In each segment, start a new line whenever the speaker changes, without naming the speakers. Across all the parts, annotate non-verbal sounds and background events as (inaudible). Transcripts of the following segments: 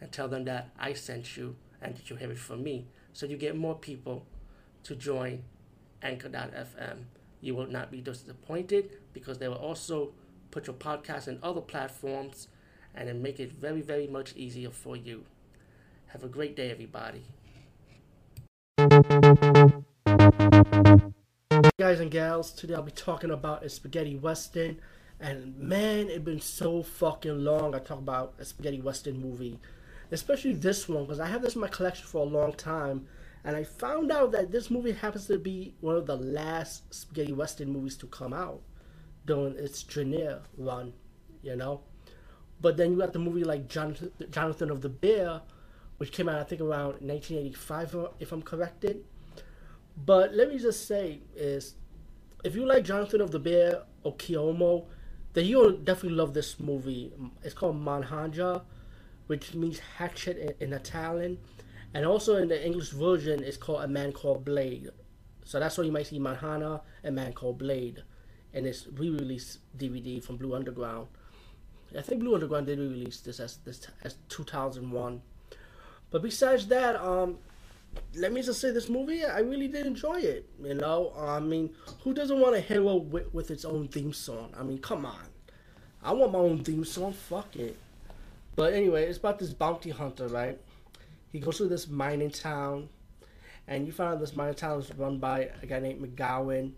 and tell them that I sent you and that you have it from me. So you get more people to join Anchor.fm. You will not be disappointed because they will also put your podcast in other platforms and then make it very, very much easier for you. Have a great day, everybody. Guys and gals, today I'll be talking about a spaghetti western. And man, it's been so fucking long I talk about a spaghetti western movie especially this one because I have this in my collection for a long time, and I found out that this movie happens to be one of the last spaghetti western movies to come out during its Dernier run, you know. But then you got the movie like Jonathan, Jonathan of the Bear, which came out I think around 1985, uh, if I'm corrected. But let me just say is, if you like Jonathan of the Bear or Keoma, then you'll definitely love this movie. It's called Mannaja which means hatchet in, in Italian. And also in the English version, it's called A Man Called Blade. So that's why you might see Manhana, A Man Called Blade, in its re-release DVD from Blue Underground. I think Blue Underground did re-release this as this as 2001. But besides that, um, let me just say this movie, I really did enjoy it. You know, I mean, who doesn't want a hero with, with its own theme song? I mean, come on. I want my own theme song. Fuck it. But anyway, it's about this bounty hunter, right? He goes to this mining town, and you find out this mining town is run by a guy named McGowan.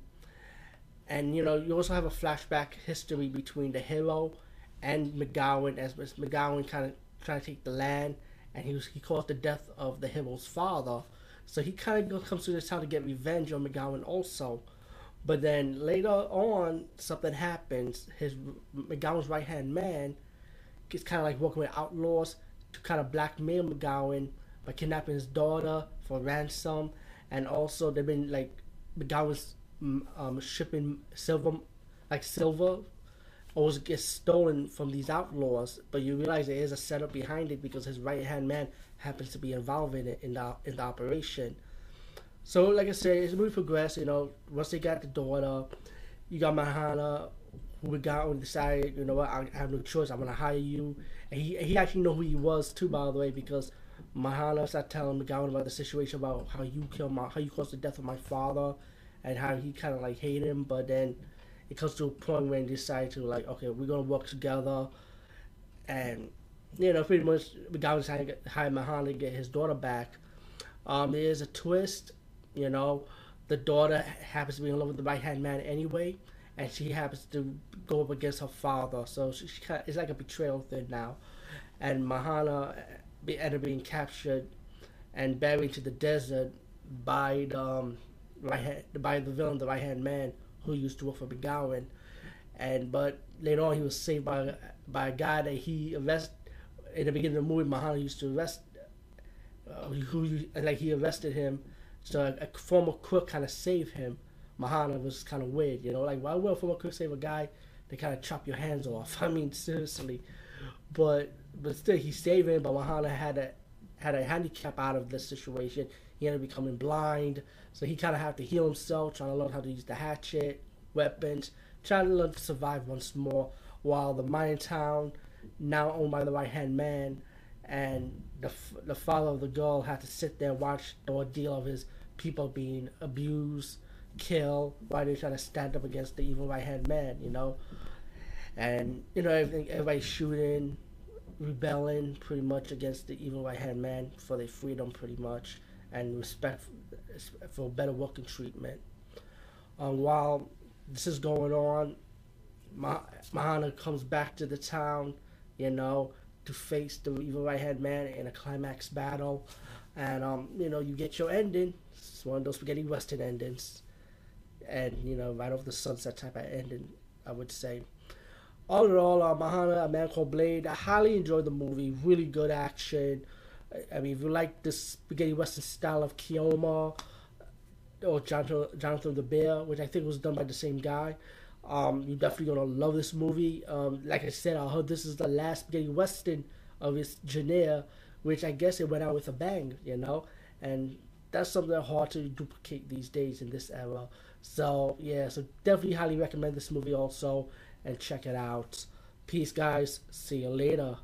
And you know, you also have a flashback history between the hero and McGowan, as McGowan kind of trying to take the land, and he was, he caused the death of the hero's father. So he kind of comes to this town to get revenge on McGowan also. But then later on, something happens. His McGowan's right hand man it's kind of like working with outlaws to kind of blackmail McGowan by kidnapping his daughter for ransom, and also they've been like McGowan's mm, um, shipping silver, like silver, always gets stolen from these outlaws. But you realize there is a setup behind it because his right hand man happens to be involved in it in the in the operation. So, like I said, the movie progressed, you know, once they got the daughter, you got Manhana we got and decided, you know what, I have no choice. I'm gonna hire you. And he he actually know who he was too, by the way, because Mahana started telling McGowan about the situation about how you killed my, how you caused the death of my father, and how he kind of like hated him. But then it comes to a point where he decided to like, okay, we're gonna work together, and you know, pretty much McGowan decided to hire Mahana to get his daughter back. Um, there is a twist, you know, the daughter happens to be in love with the right hand man anyway and she happens to go up against her father. So she, she kind of, it's like a betrayal thing now. And Mahana be, ended up being captured and buried to the desert by the um, right hand, by the villain, the right hand man who used to work for McGowan. And but later on, he was saved by by a guy that he arrested in the beginning of the movie. Mahana used to arrest, uh, who like he arrested him. So a, a former crook kind of saved him Mahana was kind of weird, you know, like why would save a guy to kind of chop your hands off? (laughs) I mean, seriously, but but still, he's saving. But Mahana had a had a handicap out of this situation. He ended up becoming blind, so he kind of had to heal himself, trying to learn how to use the hatchet, weapons, trying to learn to survive once more. While the mining town, now owned by the right hand man, and the the father of the girl had to sit there and watch the ordeal of his people being abused kill while they're trying to stand up against the evil right hand man, you know. And you know, everything, everybody's shooting, rebelling pretty much against the evil right hand man for their freedom, pretty much, and respect for, better working treatment. Um, while this is going on, Mah- Mahana comes back to the town, you know, to face the evil right hand man in a climax battle. And, um, you know, you get your ending. It's one of those spaghetti western endings and you know right off the sunset type of ending i would say. All in all uh, mahana a man called blade i highly enjoyed the movie. Really good action. I mean, if you like this spaghetti western style of Keoma or Jonathan, Jonathan the Bear, which I think was done by the same guy, um, you're definitely gonna love this movie. Um, like I said, I heard this is the last spaghetti western of its genre, which I guess it went out with a bang, you know, and that's something hard to duplicate these days in this era. So yeah, so definitely highly recommend this movie also and check it out. Peace, guys. See you later.